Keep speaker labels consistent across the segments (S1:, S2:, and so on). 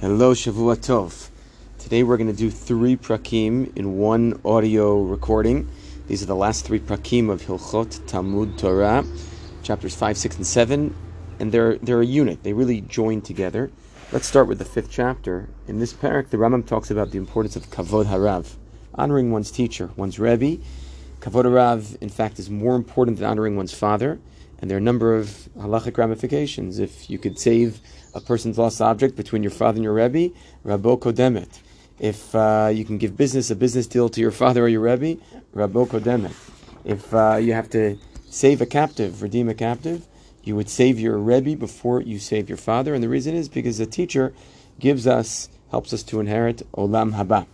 S1: Hello, Shavua Tov. Today we're going to do three prakim in one audio recording. These are the last three prakim of Hilchot Talmud Torah, chapters 5, 6, and 7, and they're, they're a unit. They really join together. Let's start with the fifth chapter. In this parak, the Rambam talks about the importance of Kavod Harav, honoring one's teacher, one's Rebbe. Kavod Harav, in fact, is more important than honoring one's father. And there are a number of halachic ramifications. If you could save a person's lost object between your father and your Rebbe, Rabbo Kodemet. If uh, you can give business, a business deal to your father or your Rebbe, Rabbo Kodemet. If uh, you have to save a captive, redeem a captive, you would save your Rebbe before you save your father. And the reason is because the teacher gives us, helps us to inherit Olam Haba.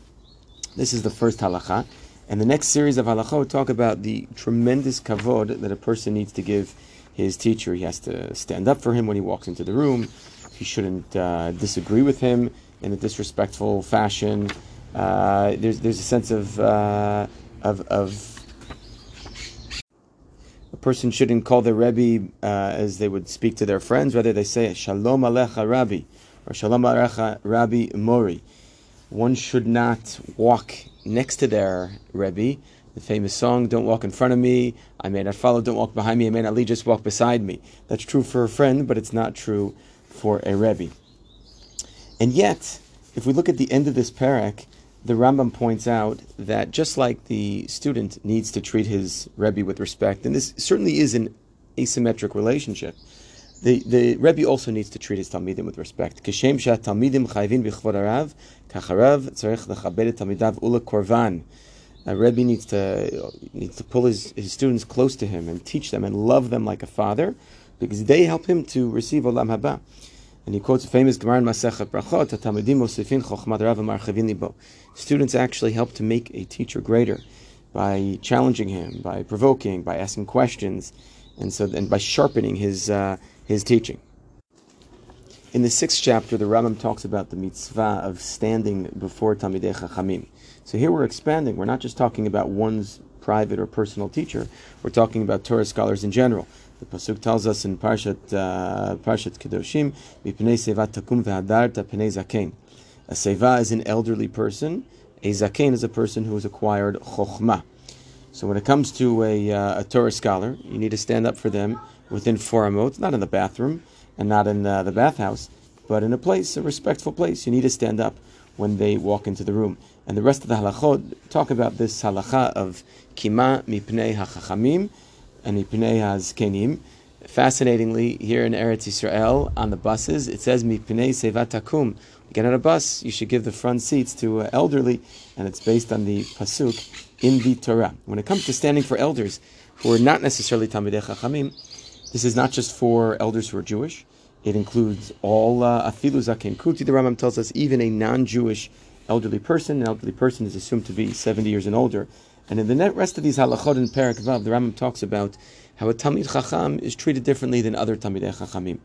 S1: This is the first halacha. And the next series of halachot talk about the tremendous kavod that a person needs to give his teacher. He has to stand up for him when he walks into the room. He shouldn't uh, disagree with him in a disrespectful fashion. Uh, there's there's a sense of, uh, of of a person shouldn't call their rebbe uh, as they would speak to their friends. Rather, they say Shalom Alecha Rabbi or Shalom Alecha Rabbi Mori. One should not walk next to their rebbe the famous song, Don't Walk in Front of Me, I may not follow, don't walk behind me, I may not lead, just walk beside me. That's true for a friend, but it's not true for a Rebbe. And yet, if we look at the end of this parak, the Rambam points out that just like the student needs to treat his Rebbe with respect, and this certainly is an asymmetric relationship, the, the Rebbe also needs to treat his Talmidim with respect. Kishem shat Talmidim chayvin b'chvod harav, kacharav tzarech lechabed Talmidav ula korvan a Rebbe needs to needs to pull his, his students close to him and teach them and love them like a father, because they help him to receive Olam Haba. And he quotes a famous Gemara in Masechet Brachot, "Talmidim mosifin chochmat rav marchavin libo." Students actually help to make a teacher greater by challenging him, by provoking, by asking questions, and so and by sharpening his uh, his teaching. In the sixth chapter, the Rambam talks about the mitzvah of standing before Talmidei Chachamim. So here we're expanding. We're not just talking about one's private or personal teacher. We're talking about Torah scholars in general. The pasuk tells us in Parshat uh, Parshat Kedoshim, "Mipnei sevat takum ve'hadarta pnei zaken." A seva is an elderly person. A zaken is a person who has acquired chokhmah. So when it comes to a, uh, a Torah scholar, you need to stand up for them within four amot, not in the bathroom and not in uh, the bathhouse, but in a place, a respectful place. You need to stand up when they walk into the room. And the rest of the halachot talk about this halacha of kima mipnei hachachamim and mipnei hazkenim. Fascinatingly, here in Eretz Yisrael, on the buses, it says mipnei sevatakum. You get on a bus, you should give the front seats to uh, elderly, and it's based on the pasuk in the Torah. When it comes to standing for elders who are not necessarily Talmidei Chachamim, this is not just for elders who are Jewish. It includes all uh, afilu zaken kuti. The Rambam tells us even a non-Jewish elderly person. An elderly person is assumed to be 70 years and older. And in the rest of these halachot in Perak Vav, the Rambam talks about how a Talmid Chacham is treated differently than other Talmidei Chachamim.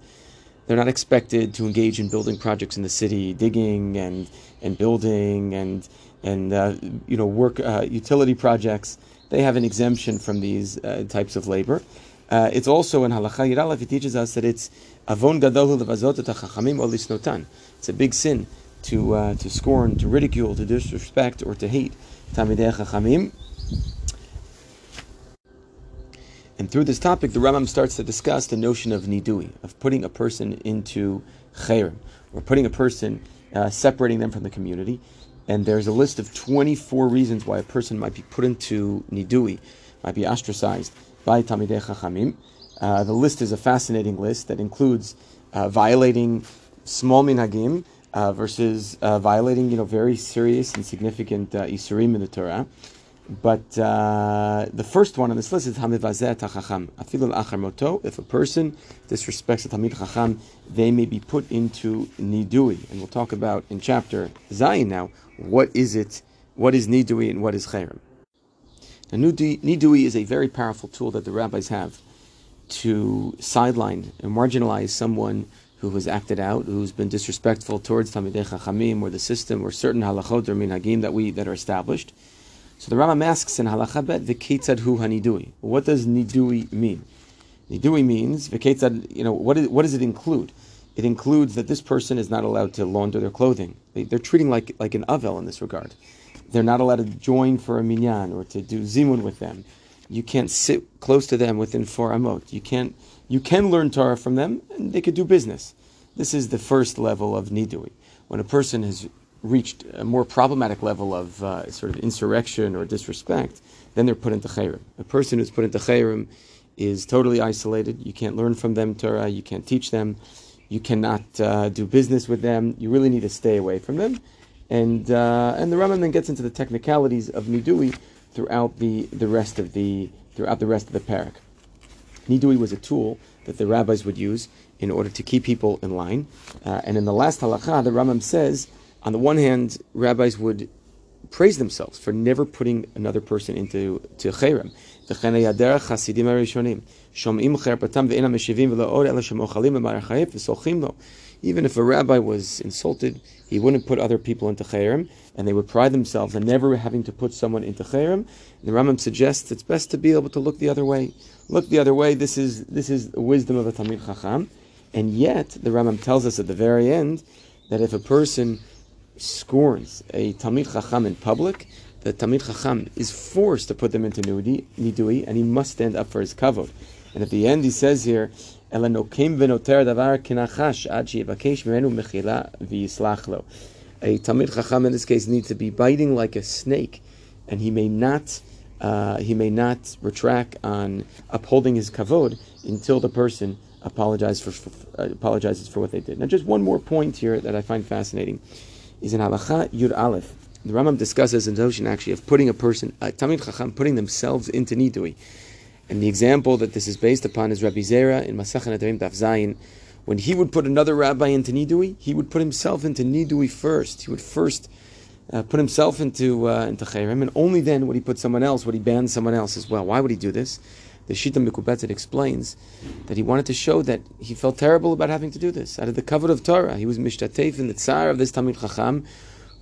S1: They're not expected to engage in building projects in the city, digging and and building and and uh, you know work uh, utility projects. They have an exemption from these uh, types of labor. Uh, it's also in Halacha Yud Aleph, it teaches us that it's avon gadol levazot hachachamim or lisnotan. It's a big sin to uh, to scorn, to ridicule, to disrespect, or to hate Talmidei Chachamim. And through this topic, the Rambam starts to discuss the notion of nidui, of putting a person into chayrim, or putting a person, uh, separating them from the community. And there's a list of 24 reasons why a person might be put into nidui, might be ostracized by Talmidei Chachamim. Uh, the list is a fascinating list that includes uh, violating small minhagim, uh, versus uh, violating, you know, very serious and significant uh, isurim in the Torah. But uh, the first one on this list is hamivazeh tachacham. Afilul achar moto. If a person disrespects a talmid chacham, they may be put into nidui, and we'll talk about in chapter zayin now. What is it? What is nidui and what is cherem? Now, nidui is a very powerful tool that the rabbis have to sideline and marginalize someone who has acted out, who's been disrespectful towards Talmidei Chachamim or the system or certain halachot or minhagim that we that are established. So the Rambam asks in halacha bet v'ketzad hu hanidui. What does nidui mean? Nidui means v'ketzad. You know what, is, what does it include? it includes that this person is not allowed to launder their clothing. They, are treating like like an avel in this regard. They're not allowed to join for a minyan or to do zimun with them. You can't sit close to them within four amot. You can't. You can learn Torah from them, and they could do business. This is the first level of nidui. When a person has reached a more problematic level of uh, sort of insurrection or disrespect, then they're put into chayrim. A person who's put into chayrim is totally isolated. You can't learn from them Torah. You can't teach them. You cannot uh, do business with them. You really need to stay away from them. And uh, and the Rambam then gets into the technicalities of nidui throughout the, the rest of the throughout the rest of the parak. Nidui was a tool that the rabbis would use in order to keep people in line. Uh, and in the last halacha, the Rambam says, on the one hand, rabbis would praise themselves for never putting another person into to cherem. Even if a rabbi was insulted, he wouldn't put other people into chayrim, and they would pride themselves on never having to put someone into chayrim. The Rambam suggests it's best to be able to look the other way. Look the other way. This is this is the wisdom of a Talmid Chacham, and yet the Rambam tells us at the very end that if a person scorns a Talmid Chacham in public, the Talmid Chacham is forced to put them into nidui, and he must stand up for his kavod. And at the end, he says here, אלא נוקם ונותר דבר כנחש עד שיבקש ממנו מחילה A talmid Chacham in this case needs to be biting like a snake, and he may not uh, he may not retract on upholding his kavod until the person apologizes for, for uh, apologizes for what they did. Now, just one more point here that I find fascinating is in Halacha Yud Aleph. The Rambam discusses the notion actually of putting a person, uh, a talmid Chacham, putting themselves into Nidui. And the example that this is based upon is Rabbi Zera in Masachet Nedarim Daf Zayin. When he would put another rabbi into Nidui, he would put himself into Nidui first. He would first uh, put himself into uh, into Chayrim, and only then would he put someone else, would he ban someone else as well. Why would he do this? The Shita Mikubetzet explains that he wanted to show that he felt terrible about having to do this. Out of the cover of Torah, he was mishtatef in the tsar of this Talmid Chacham,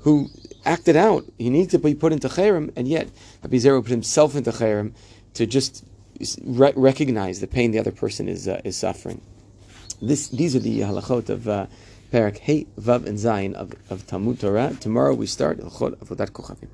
S1: who acted out. He needed to be put into Chayrim, and yet Rabbi Zera put himself into Chayrim to just re- recognize the pain the other person is uh, is suffering. This, these are the halachot of uh, Parak Hey, Vav, and Zayin of, of Talmud Torah. Tomorrow we start Halachot Avodat Kochavim.